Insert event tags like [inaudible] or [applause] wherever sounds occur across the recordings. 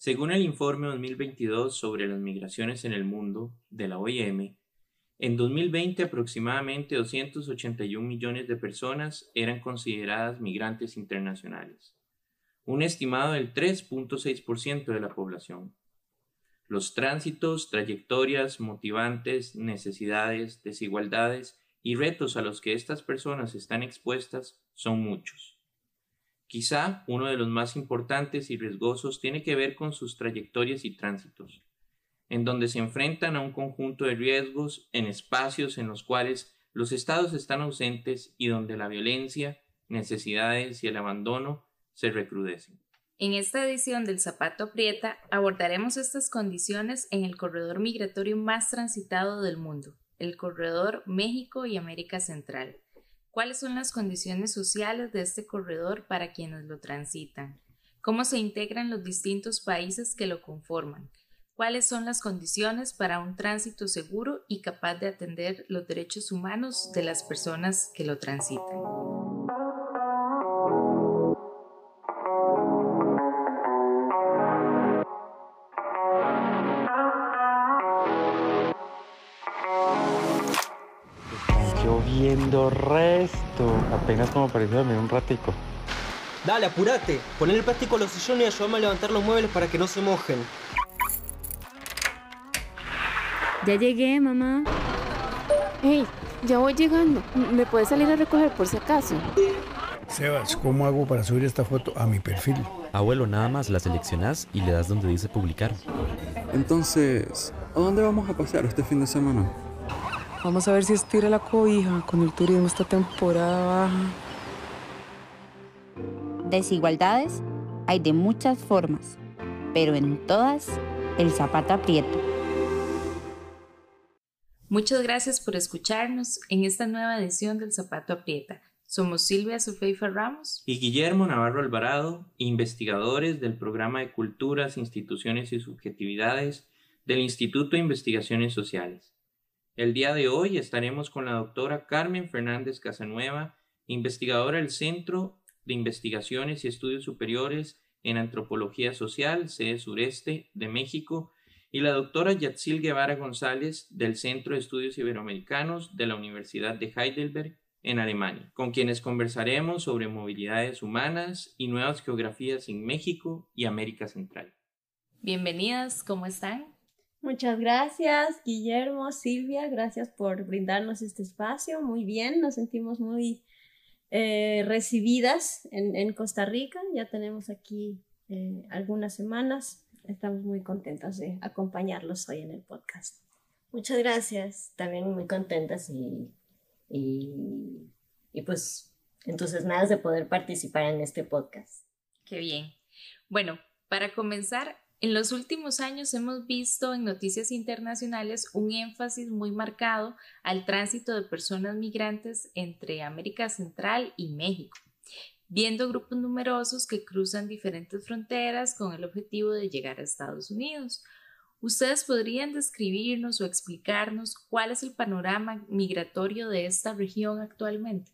Según el informe 2022 sobre las migraciones en el mundo de la OIM, en 2020 aproximadamente 281 millones de personas eran consideradas migrantes internacionales, un estimado del 3.6% de la población. Los tránsitos, trayectorias, motivantes, necesidades, desigualdades y retos a los que estas personas están expuestas son muchos. Quizá uno de los más importantes y riesgosos tiene que ver con sus trayectorias y tránsitos, en donde se enfrentan a un conjunto de riesgos en espacios en los cuales los estados están ausentes y donde la violencia, necesidades y el abandono se recrudecen. En esta edición del Zapato Aprieta abordaremos estas condiciones en el corredor migratorio más transitado del mundo, el corredor México y América Central. ¿Cuáles son las condiciones sociales de este corredor para quienes lo transitan? ¿Cómo se integran los distintos países que lo conforman? ¿Cuáles son las condiciones para un tránsito seguro y capaz de atender los derechos humanos de las personas que lo transitan? Resto. Apenas como pareció dormir un ratico. Dale, apúrate. Poner el plástico a los sillones y ayúdame a levantar los muebles para que no se mojen. Ya llegué, mamá. Hey, ya voy llegando. ¿Me puedes salir a recoger por si acaso? Sebas, ¿cómo hago para subir esta foto a mi perfil? Abuelo, nada más la seleccionas y le das donde dice publicar. Entonces, ¿a dónde vamos a pasear este fin de semana? Vamos a ver si estira la cobija con el turismo esta temporada baja. Desigualdades hay de muchas formas, pero en todas el zapato aprieta. Muchas gracias por escucharnos en esta nueva edición del Zapato Aprieta. Somos Silvia Sofeifa Ramos y Guillermo Navarro Alvarado, investigadores del programa de Culturas, Instituciones y Subjetividades del Instituto de Investigaciones Sociales. El día de hoy estaremos con la doctora Carmen Fernández Casanueva, investigadora del Centro de Investigaciones y Estudios Superiores en Antropología Social, sede sureste de México, y la doctora Yatzil Guevara González del Centro de Estudios Iberoamericanos de la Universidad de Heidelberg en Alemania, con quienes conversaremos sobre movilidades humanas y nuevas geografías en México y América Central. Bienvenidas, ¿cómo están? Muchas gracias, Guillermo, Silvia, gracias por brindarnos este espacio. Muy bien, nos sentimos muy eh, recibidas en, Costa Rica. Ya tenemos aquí eh, algunas semanas. Estamos muy contentas de acompañarlos hoy en el podcast. Muchas gracias, también muy contentas y, y, y pues entusiasmadas de poder participar en este podcast. Qué bien. Bueno, para comenzar, en los últimos años hemos visto en noticias internacionales un énfasis muy marcado al tránsito de personas migrantes entre América Central y México, viendo grupos numerosos que cruzan diferentes fronteras con el objetivo de llegar a Estados Unidos. ¿Ustedes podrían describirnos o explicarnos cuál es el panorama migratorio de esta región actualmente?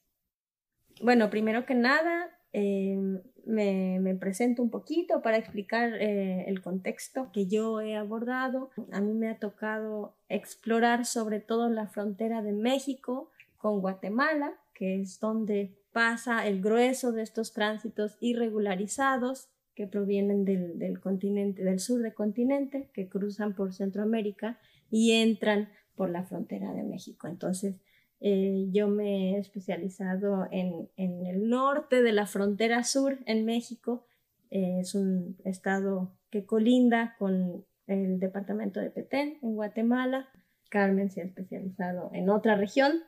Bueno, primero que nada, Em, me, presento un poquito para explicar eh, el contexto que yo he abordado. A mí me ha tocado explorar sobre todo la frontera de México con Guatemala, que es donde pasa el grueso de estos tránsitos irregularizados que provienen del, continente, del sur del continente, que cruzan por Centroamérica y entran por la frontera de México. Entonces, eh, yo me he especializado en, en, el norte de la frontera sur en México. Eh, es un estado que colinda con el departamento de Petén en Guatemala. Carmen se ha especializado en otra región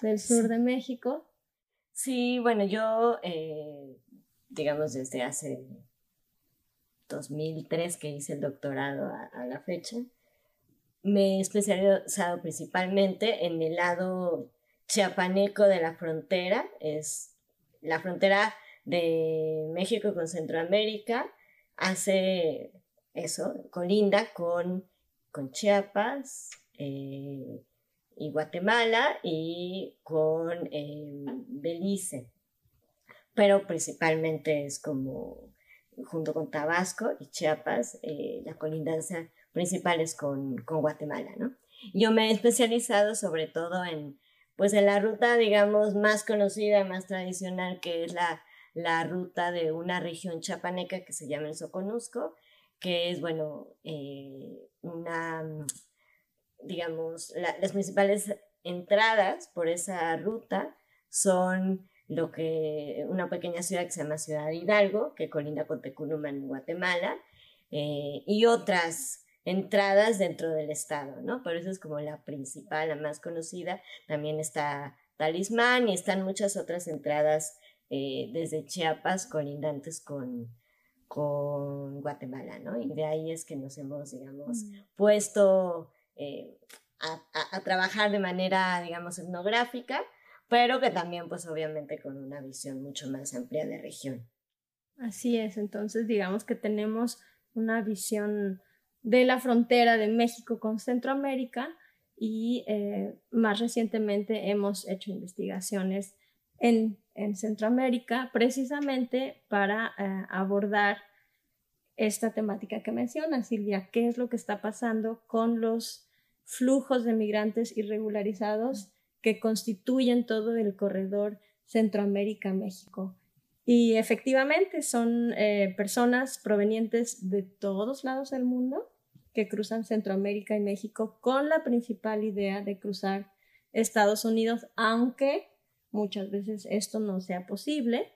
del sur de México. Sí, bueno, yo, eh, digamos, desde hace 2003 que hice el doctorado a, a la fecha, me he especializado principalmente en el lado chiapaneco de la frontera, es la frontera de México con Centroamérica, hace eso, colinda con, con Chiapas eh, y Guatemala y con eh, Belice, pero principalmente es como junto con Tabasco y Chiapas, eh, la colindancia principal es con, con Guatemala, ¿no? Yo me he especializado sobre todo en, pues en la ruta, digamos, más conocida, más tradicional, que es la, la ruta de una región chapaneca que se llama el Soconusco, que es, bueno, eh, una, digamos, las principales entradas por esa ruta son lo que una pequeña ciudad que se llama Ciudad Hidalgo, que colinda con Tecunuma en Guatemala, eh, y otras entradas dentro del estado, ¿no? Por eso es como la principal, la más conocida. También está Talismán y están muchas otras entradas eh, desde Chiapas colindantes con, con Guatemala, ¿no? Y de ahí es que nos hemos, digamos, mm. puesto eh, a, trabajar de manera, digamos, etnográfica, pero que también, pues obviamente con una visión mucho más amplia de región. Así es, entonces digamos que tenemos una visión de la frontera de México con Centroamérica y eh, más recientemente hemos hecho investigaciones en, Centroamérica precisamente para eh, abordar esta temática que menciona Silvia, qué es lo que está pasando con los flujos de migrantes irregularizados que constituyen todo el corredor Centroamérica-México. Y efectivamente son eh, personas provenientes de todos lados del mundo que cruzan Centroamérica y México con la principal idea de cruzar Estados Unidos, aunque muchas veces esto no sea posible.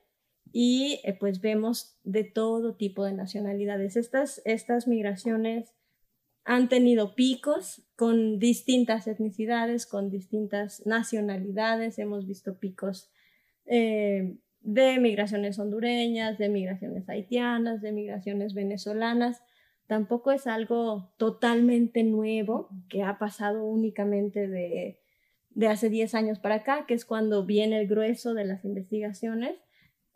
Y eh, pues vemos de todo tipo de nacionalidades. Estas, estas migraciones han tenido picos con distintas etnicidades, con distintas nacionalidades. Hemos visto picos eh, de migraciones hondureñas, de migraciones haitianas, de migraciones venezolanas tampoco es algo totalmente nuevo que ha pasado únicamente de, hace 10 años para acá, que es cuando viene el grueso de las investigaciones.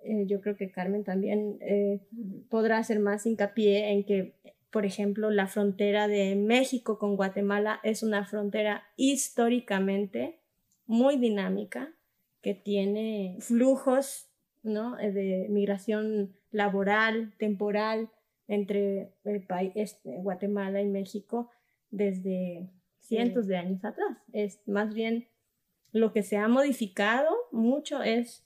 Eh, yo creo que Carmen también eh, podrá hacer más hincapié en que, por ejemplo, la frontera de México con Guatemala es una frontera históricamente muy dinámica, que tiene flujos de migración laboral, temporal, entre el país, este, Guatemala y México desde cientos de años atrás. Es más bien lo que se ha modificado mucho es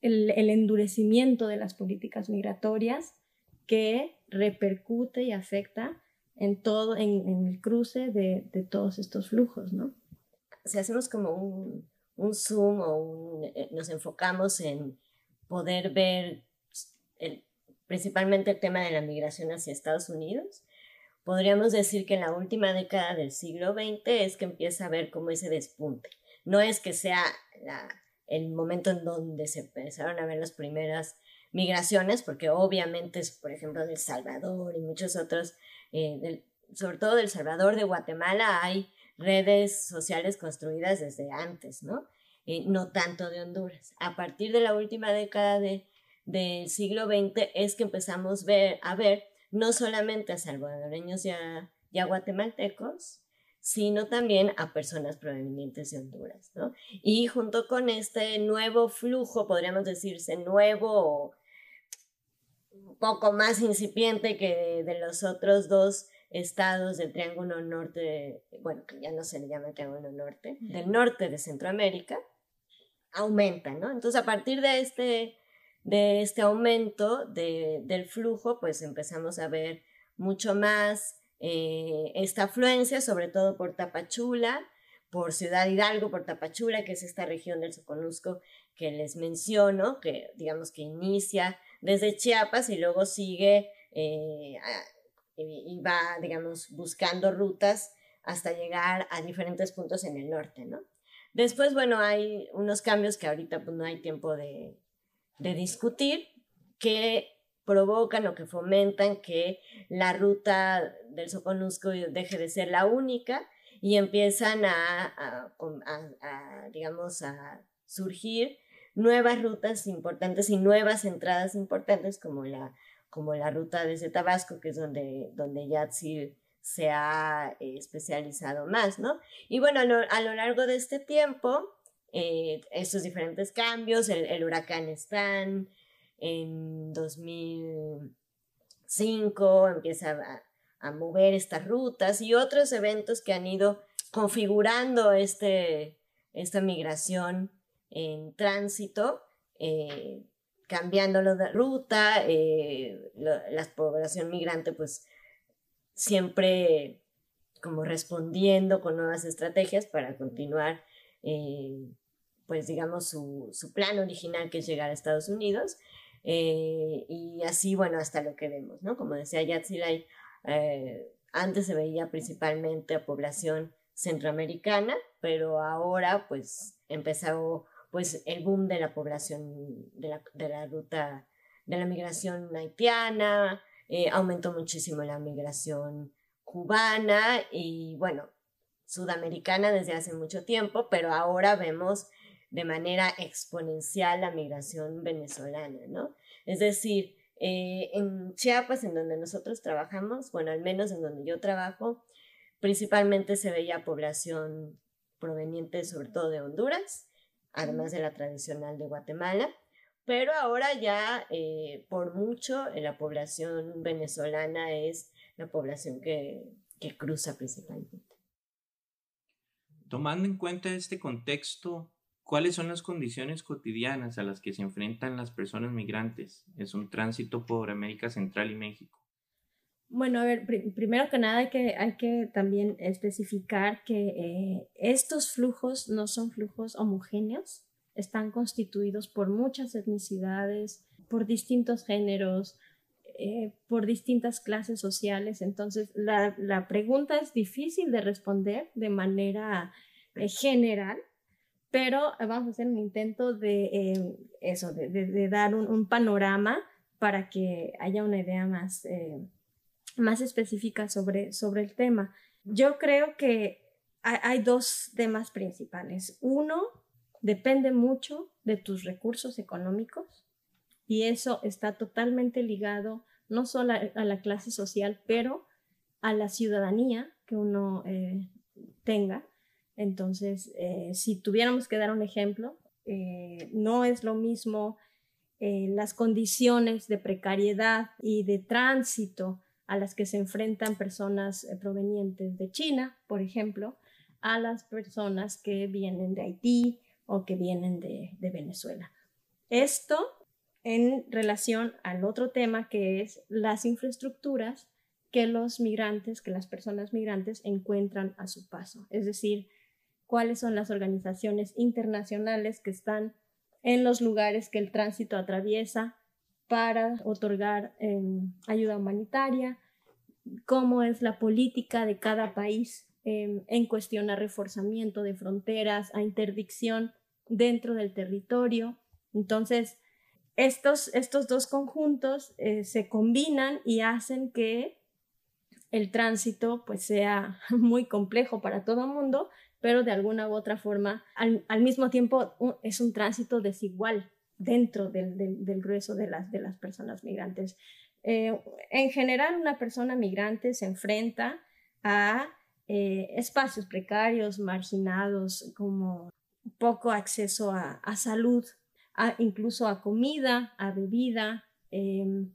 el, endurecimiento de las políticas migratorias que repercute y afecta en todo, en, el cruce de, todos estos flujos, ¿no? Si hacemos como un, un zoom o eh, nos enfocamos en poder ver principalmente el tema de la migración hacia Estados Unidos, podríamos decir que en la última década del siglo XX es que empieza a ver como ese despunte. No es que sea el momento en donde se empezaron a ver las primeras migraciones, porque obviamente es, por ejemplo, de El Salvador y muchos otros, eh, sobre todo del Salvador, de Guatemala, hay redes sociales construidas desde antes, ¿no? Eh, no tanto de Honduras. A partir de la última década de, del siglo XX es que empezamos a ver no solamente a salvadoreños y a, guatemaltecos, sino también a personas provenientes de Honduras, ¿no? Y junto con este nuevo flujo, podríamos decirse nuevo, poco más incipiente que de, los otros dos estados del Triángulo Norte, bueno, que ya no se le llama Triángulo Norte, del norte de Centroamérica, aumenta, ¿no? Entonces, a partir de este de este aumento del flujo, pues empezamos a ver mucho más eh, esta afluencia, sobre todo por Tapachula, por Ciudad Hidalgo, por Tapachula, que es esta región del Soconusco que les menciono, que digamos que inicia desde Chiapas y luego sigue eh, y va, digamos, buscando rutas hasta llegar a diferentes puntos en el norte, ¿no? Después, bueno, hay unos cambios que ahorita pues, no hay tiempo de, de discutir que provocan o que fomentan que la ruta del Soconusco deje de ser la única y empiezan a, digamos, a surgir nuevas rutas importantes y nuevas entradas importantes como la, como la ruta desde Tabasco, que es donde, donde se ha eh, especializado más, ¿no? Y bueno, a lo largo de este tiempo, eh, estos diferentes cambios, el, huracán Stan, en 2005 empieza a, a mover estas rutas y otros eventos que han ido configurando este, esta migración en tránsito, eh, cambiándolo de ruta, eh, la población migrante pues siempre como respondiendo con nuevas estrategias para continuar, eh, pues digamos, su, su, plan original que es llegar a Estados Unidos. Eh, y así, bueno, hasta lo que vemos, ¿no? Como decía Yatzilay, eh, antes se veía principalmente a población centroamericana, pero ahora pues empezó pues el boom de la población de la, de la ruta de la migración haitiana, aumentó muchísimo la migración cubana y bueno, sudamericana desde hace mucho tiempo, pero ahora vemos de manera exponencial la migración venezolana, ¿no? Es decir, eh, en Chiapas, en donde nosotros trabajamos, bueno, al menos en donde yo trabajo, principalmente se veía población proveniente sobre todo de Honduras, además de la tradicional de Guatemala, pero ahora ya eh, por mucho la población venezolana es la población que, que cruza principalmente. Tomando en cuenta este contexto, ¿cuáles son las condiciones cotidianas a las que se enfrentan las personas migrantes? Es un tránsito por América Central y México. Bueno, a ver, primero que nada hay que, también especificar que eh, estos flujos no son flujos homogéneos, están constituidos por muchas etnicidades, por distintos géneros, eh, por distintas clases sociales. Entonces, la, la, pregunta es difícil de responder de manera eh, general, pero vamos a hacer un intento de eso, de, dar un, panorama para que haya una idea más, más específica sobre, sobre el tema. Yo creo que hay, dos temas principales. Uno, depende mucho de tus recursos económicos y eso está totalmente ligado no solo a, la clase social, pero a la ciudadanía que uno eh, tenga. Entonces, eh, si tuviéramos que dar un ejemplo, eh, no es lo mismo las condiciones de precariedad y de tránsito a las que se enfrentan personas provenientes de China, por ejemplo, a las personas que vienen de Haití o que vienen de, de Venezuela. Esto en relación al otro tema que es las infraestructuras que los migrantes, que las personas migrantes encuentran a su paso. Es decir, cuáles son las organizaciones internacionales que están en los lugares que el tránsito atraviesa para otorgar em, ayuda humanitaria, cómo es la política de cada país em, en cuestión a reforzamiento de fronteras, a interdicción dentro del territorio. Entonces, estos, estos dos conjuntos eh, se combinan y hacen que el tránsito pues sea [laughs] muy complejo para todo el mundo, pero de alguna u otra forma al, mismo tiempo es un tránsito desigual dentro del, del, grueso de las, de las personas migrantes. Eh, en general, una persona migrante se enfrenta a eh, espacios precarios, marginados, como poco acceso a, salud, incluso a comida, a bebida. Em,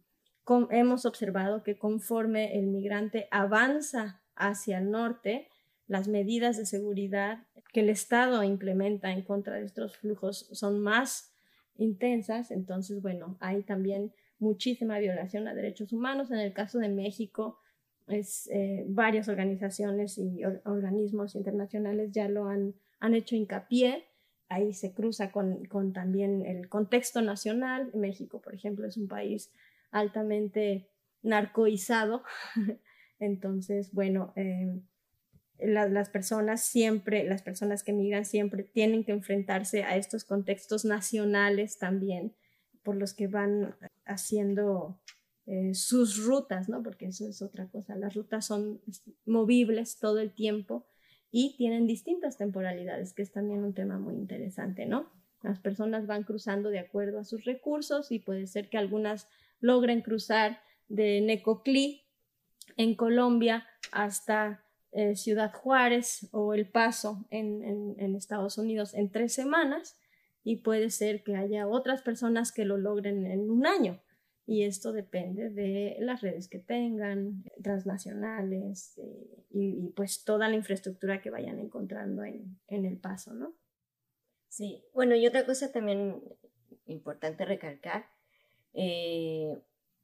hemos observado que conforme el migrante avanza hacia el norte, las medidas de seguridad que el Estado implementa en contra de estos flujos son más intensas. Entonces, bueno, hay también muchísima violación a derechos humanos. En el caso de México, es, eh, varias organizaciones y organismos internacionales ya lo han, han hecho hincapié ahí se cruza con, también el contexto nacional. México, por ejemplo, es un país altamente narcoizado. [laughs] Entonces, bueno, em, las personas siempre, las personas que migran siempre tienen que enfrentarse a estos contextos nacionales también, por los que van haciendo eh, sus rutas, ¿no? Porque eso es otra cosa. Las rutas son movibles todo el tiempo y tienen distintas temporalidades, que es también un tema muy interesante, ¿no? Las personas van cruzando de acuerdo a sus recursos y puede ser que algunas logren cruzar de Necoclí en Colombia hasta eh, Ciudad Juárez o El Paso en, en, Estados Unidos en tres semanas y puede ser que haya otras personas que lo logren en un año. Y esto depende de las redes que tengan, transnacionales eh, y, pues toda la infraestructura que vayan encontrando en, en el paso, ¿no? Sí, bueno, y otra cosa también importante recalcar, eh,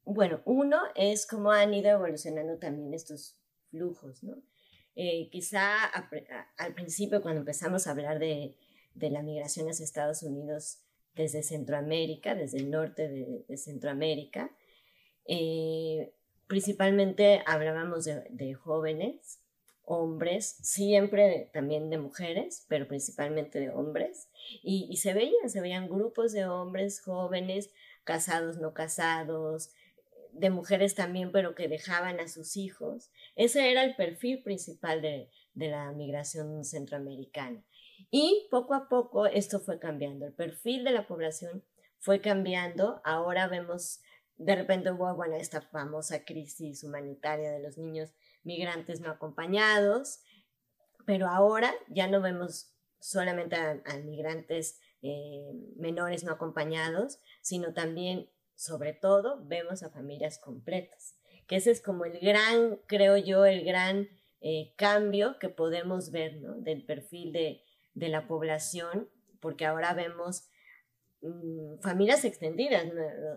bueno, uno es cómo han ido evolucionando también estos flujos, ¿no? Eh, quizá al principio cuando empezamos a hablar de, de, la migración hacia Estados Unidos desde Centroamérica, desde el norte de, Centroamérica, eh, principalmente hablábamos de, jóvenes, hombres, siempre también de mujeres, pero principalmente de hombres, y, y se veían, se veían grupos de hombres jóvenes, casados, no casados, de mujeres también, pero que dejaban a sus hijos. Ese era el perfil principal de, la migración centroamericana. Y poco a poco esto fue cambiando. El perfil de la población fue cambiando. Ahora vemos, de repente hubo, bueno, esta famosa crisis humanitaria de los niños migrantes no acompañados, pero ahora ya no vemos solamente a, migrantes eh, menores no acompañados, sino también sobre todo vemos a familias completas, que ese es como el gran, creo yo, el gran eh, cambio que podemos ver ¿no? del perfil de, de, la población, porque ahora vemos mm, familias extendidas,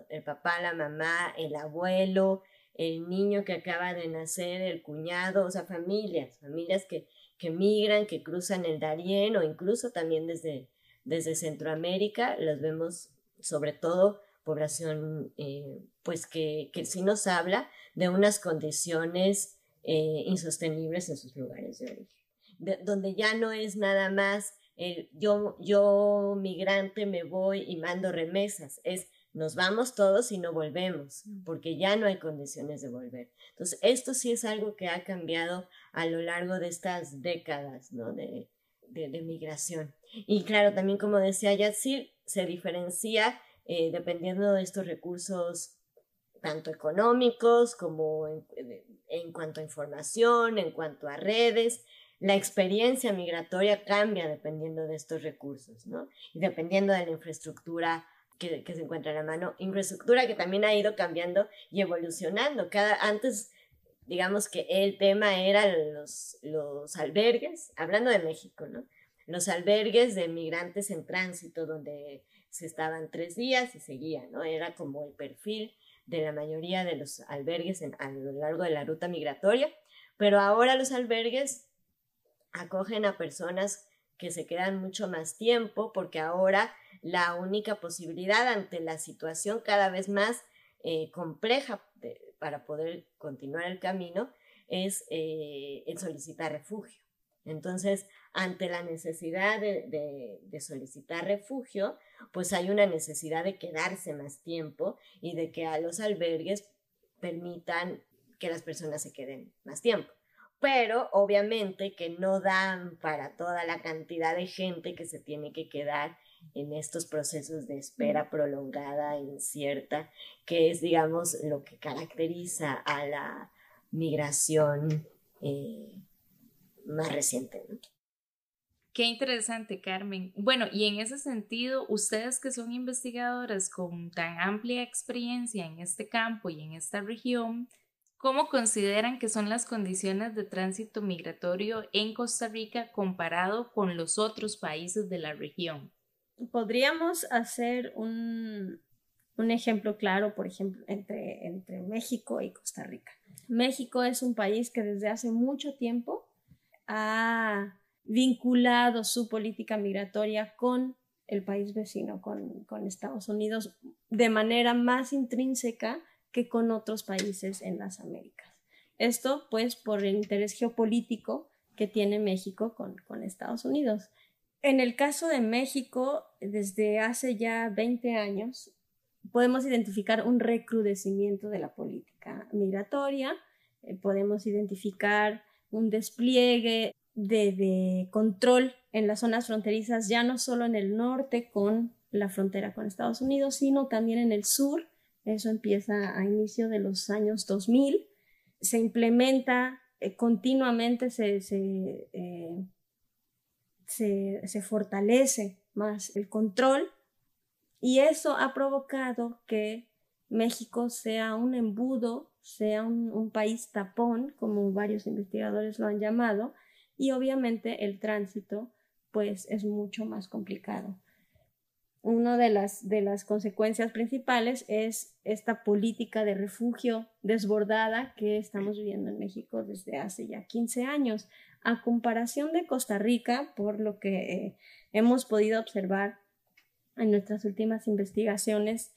el papá, la mamá, el abuelo, el niño que acaba de nacer, el cuñado, o sea, familias, familias que, que migran, que cruzan el Darién o incluso también desde, desde Centroamérica, los vemos sobre todo población eh, pues que, que, sí nos habla de unas condiciones eh, insostenibles en sus lugares de origen, donde ya no es nada más el yo, yo migrante me voy y mando remesas, es nos vamos todos y no volvemos, porque ya no hay condiciones de volver. Entonces, esto sí es algo que ha cambiado a lo largo de estas décadas ¿no? de, de, de migración. Y claro, también como decía Yatsir, se diferencia eh, dependiendo de estos recursos tanto económicos como en, cuanto a información, en cuanto a redes. La experiencia migratoria cambia dependiendo de estos recursos, ¿no? Y dependiendo de la infraestructura que, se encuentra a la mano, infraestructura que también ha ido cambiando y evolucionando. Cada, antes, digamos que el tema era los, los albergues, hablando de México, ¿no? Los albergues de migrantes en tránsito, donde se estaban tres días y seguía, ¿no? Era como el perfil de la mayoría de los albergues a lo largo de la ruta migratoria, pero ahora los albergues acogen a personas que se quedan mucho más tiempo porque ahora la única posibilidad ante la situación cada vez más eh, compleja para poder continuar el camino es eh, el solicitar refugio. Entonces, ante la necesidad de, solicitar refugio, pues hay una necesidad de quedarse más tiempo y de que a los albergues permitan que las personas se queden más tiempo. Pero obviamente que no dan para toda la cantidad de gente que se tiene que quedar en estos procesos de espera prolongada, e incierta, que es, digamos, lo que caracteriza a la migración eh, más reciente. Qué interesante, Carmen. Bueno, y en ese sentido, ustedes que son investigadoras con tan amplia experiencia en este campo y en esta región, ¿cómo consideran que son las condiciones de tránsito migratorio en Costa Rica comparado con los otros países de la región? Podríamos hacer un, un ejemplo claro, por ejemplo, entre, entre México y Costa Rica. México es un país que desde hace mucho tiempo ha vinculado su política migratoria con el país vecino, con, Estados Unidos, de manera más intrínseca que con otros países en las Américas. Esto, pues, por el interés geopolítico que tiene México con, con Estados Unidos. En el caso de México, desde hace ya 20 años, podemos identificar un recrudecimiento de la política migratoria, eh, podemos identificar un despliegue de, control en las zonas fronterizas, ya no solo en el norte con la frontera con Estados Unidos, sino también en el sur. Eso empieza a inicio de los años 2000. Se implementa eh, continuamente, se, eh, se, se, fortalece más el control Y eso ha provocado que México sea un embudo, sea un, un país tapón, como varios investigadores lo han llamado, y obviamente el tránsito pues es mucho más complicado. Una de las, de las consecuencias principales es esta política de refugio desbordada que estamos viviendo en México desde hace ya 15 años. A comparación de Costa Rica, por lo que eh, hemos podido observar en nuestras últimas investigaciones,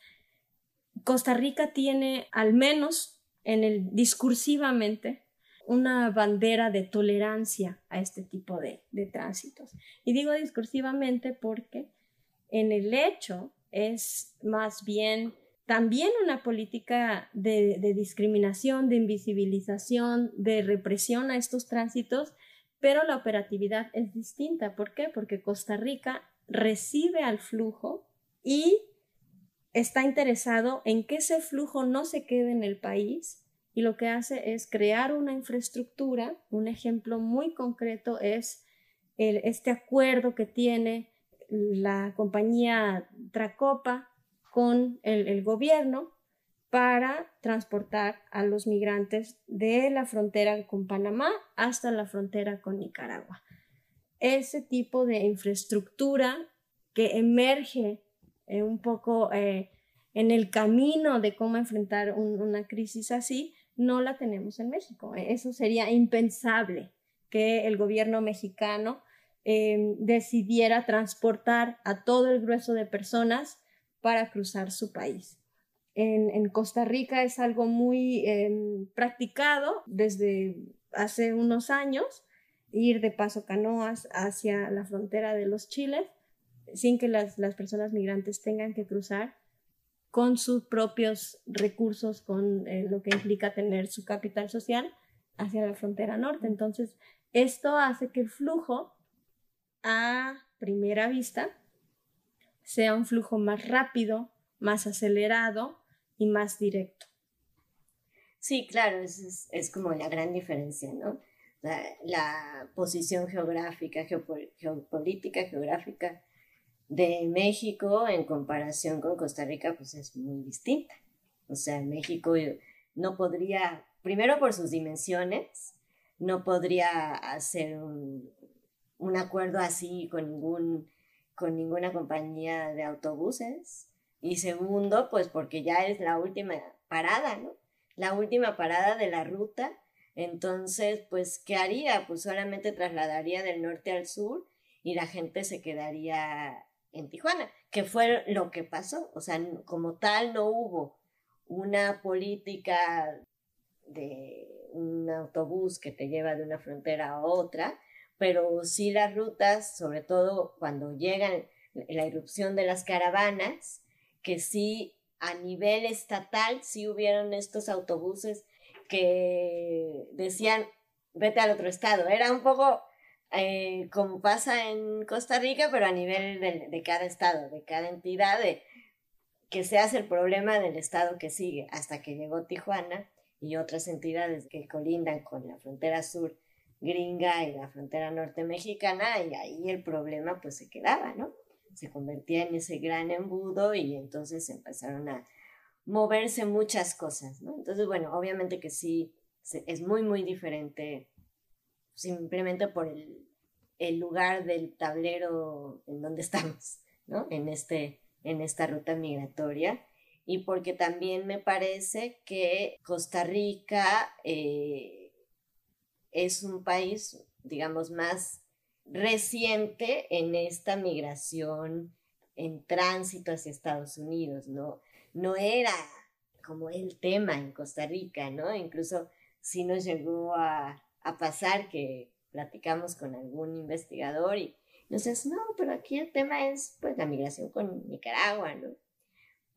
Costa Rica tiene al menos en el discursivamente una bandera de tolerancia a este tipo de, tránsitos. Y digo discursivamente porque en el hecho es más bien también una política de, discriminación, de invisibilización, de represión a estos tránsitos, pero la operatividad es distinta. ¿Por qué? Porque Costa Rica recibe al flujo y está interesado en que ese flujo no se quede en el país, y lo que hace es crear una infraestructura. Un ejemplo muy concreto es este acuerdo que tiene la compañía Tracopa con el, gobierno para transportar a los migrantes de la frontera con Panamá hasta la frontera con Nicaragua. Ese tipo de infraestructura que emerge eh, un poco eh, en el camino de cómo enfrentar una crisis así, no la tenemos en México. Eso sería impensable que el gobierno mexicano em, decidiera transportar a todo el grueso de personas para cruzar su país. En, Costa Rica es algo muy em, practicado desde hace unos años, ir de paso canoas hacia la frontera de los Chiles sin que las personas migrantes tengan que cruzar con sus propios recursos, con eh, lo que implica tener su capital social hacia la frontera norte. Entonces, esto hace que el flujo a primera vista sea un flujo más rápido, más acelerado y más directo. Sí, claro, es, es, como la gran diferencia, ¿no? La, posición geográfica, geopolítica, geográfica de México en comparación con Costa Rica, pues es muy distinta. O sea, México no podría, primero por sus dimensiones, no podría hacer un, acuerdo así con, ningún, con ninguna compañía de autobuses. Y segundo, pues porque ya es la última parada, ¿no? La última parada de la ruta. Entonces, pues, ¿qué haría? Pues solamente trasladaría del norte al sur y la gente se quedaría en Tijuana, que fue lo que pasó. O sea, como tal no hubo una política de un autobús que te lleva de una frontera a otra, pero sí las rutas, sobre todo cuando llegan la irrupción de las caravanas, que sí a nivel estatal sí hubieron estos autobuses que decían vete al otro estado. Era un poco eh, como pasa en Costa Rica, pero a nivel de, cada estado, de cada entidad, que se hace el problema del estado que sigue, hasta que llegó Tijuana y otras entidades que colindan con la frontera sur gringa y la frontera norte mexicana, y ahí el problema pues se quedaba, ¿no? Se convertía en ese gran embudo y entonces empezaron a moverse muchas cosas, ¿no? Entonces, bueno, obviamente que sí, es muy, muy diferente simplemente por el, el lugar del tablero en donde [laughs] estamos, ¿no? En, este, en esta ruta migratoria. Y porque también me parece que Costa Rica eh, es un país, digamos, más reciente en esta migración en tránsito hacia Estados Unidos, ¿no? No era como el tema en Costa Rica, ¿no? Incluso sí nos llegó a, a pasar que platicamos con algún investigador y nos dice, no, pero aquí el tema es pues la migración con Nicaragua, ¿no?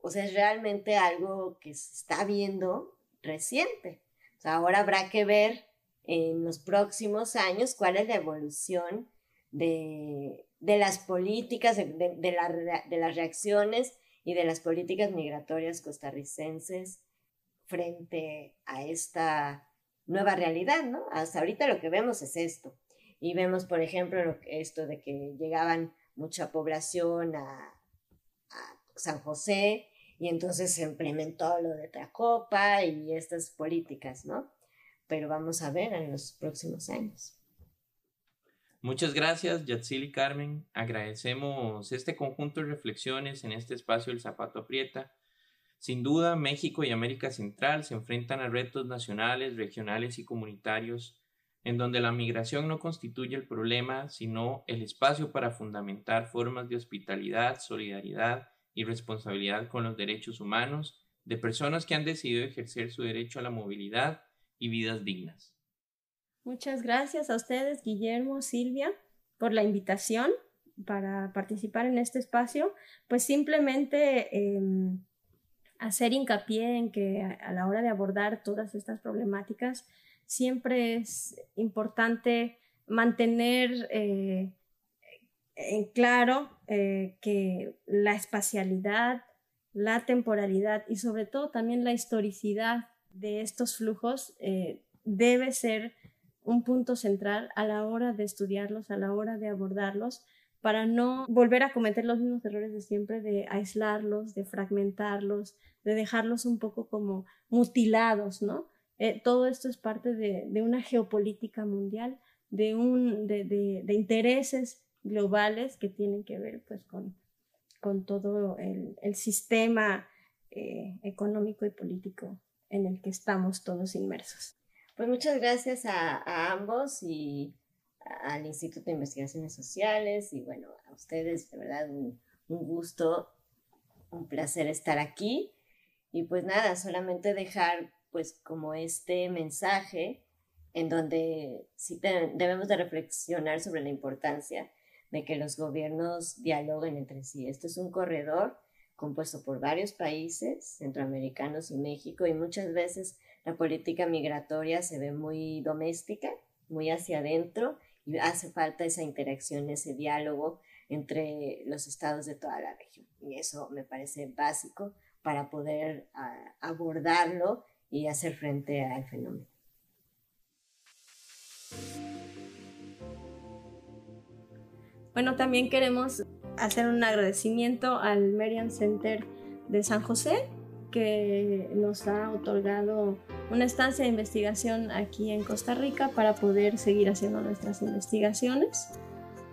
O sea, es realmente algo que se está viendo reciente. O sea, ahora habrá que ver en los próximos años cuál es la evolución de, las políticas, de, de las reacciones y de las políticas migratorias costarricenses frente a esta nueva realidad, ¿no? Hasta ahorita lo que vemos es esto. Y vemos, por ejemplo, esto de que llegaban mucha población a, San José y entonces se implementó lo de Tracopa y estas políticas, ¿no? Pero vamos a ver en los próximos años. Muchas gracias, Yatzil y Carmen. Agradecemos este conjunto de reflexiones en este espacio El Zapato Aprieta. Sin duda, México y América Central se enfrentan a retos nacionales, regionales y comunitarios, en donde la migración no constituye el problema, sino el espacio para fundamentar formas de hospitalidad, solidaridad y responsabilidad con los derechos humanos de personas que han decidido ejercer su derecho a la movilidad y vidas dignas. Muchas gracias a ustedes, Guillermo, Silvia, por la invitación para participar en este espacio. Pues simplemente em, hacer hincapié en que a, la hora de abordar todas estas problemáticas, siempre es importante mantener eh, en claro eh, que la espacialidad, la temporalidad y sobre todo también la historicidad de estos flujos eh, debe ser un punto central a la hora de estudiarlos, a la hora de abordarlos, para no volver a cometer los mismos errores de siempre, de aislarlos, de fragmentarlos, de dejarlos un poco como mutilados, ¿no? Eh, todo esto es parte de, una geopolítica mundial, de, un, de, intereses globales que tienen que ver pues, con, con todo el, sistema eh, económico y político en el que estamos todos inmersos. Pues muchas gracias a, ambos y al Instituto de Investigaciones Sociales y bueno, a ustedes, de verdad, un, gusto, un placer estar aquí. Y pues nada, solamente dejar pues como este mensaje en donde sí debemos de reflexionar sobre la importancia de que los gobiernos dialoguen entre sí. Esto es un corredor compuesto por varios países, centroamericanos y México, y muchas veces la política migratoria se ve muy doméstica, muy hacia adentro, y hace falta esa interacción, ese diálogo entre los estados de toda la región. Y eso me parece básico para poder ah, abordarlo y hacer frente al fenómeno. Bueno, también queremos hacer un agradecimiento al Merian Center de San José que nos ha otorgado una estancia de investigación aquí en Costa Rica para poder seguir haciendo nuestras investigaciones.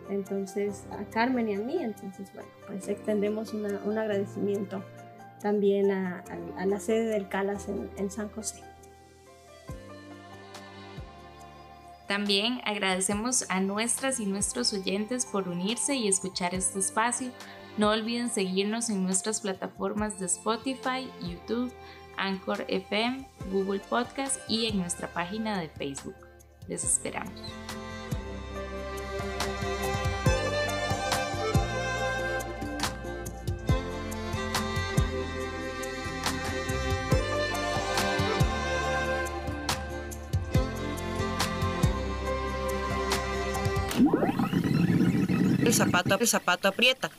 Entonces, a Carmen y a mí, entonces, bueno, pues extendemos un agradecimiento también a, la sede del CALAS en San José. También agradecemos a nuestras y nuestros oyentes por unirse y escuchar este espacio. No olviden seguirnos en nuestras plataformas de Spotify, YouTube, Anchor FM, Google Podcast y en nuestra página de Facebook. Les esperamos. El zapato, el zapato aprieta.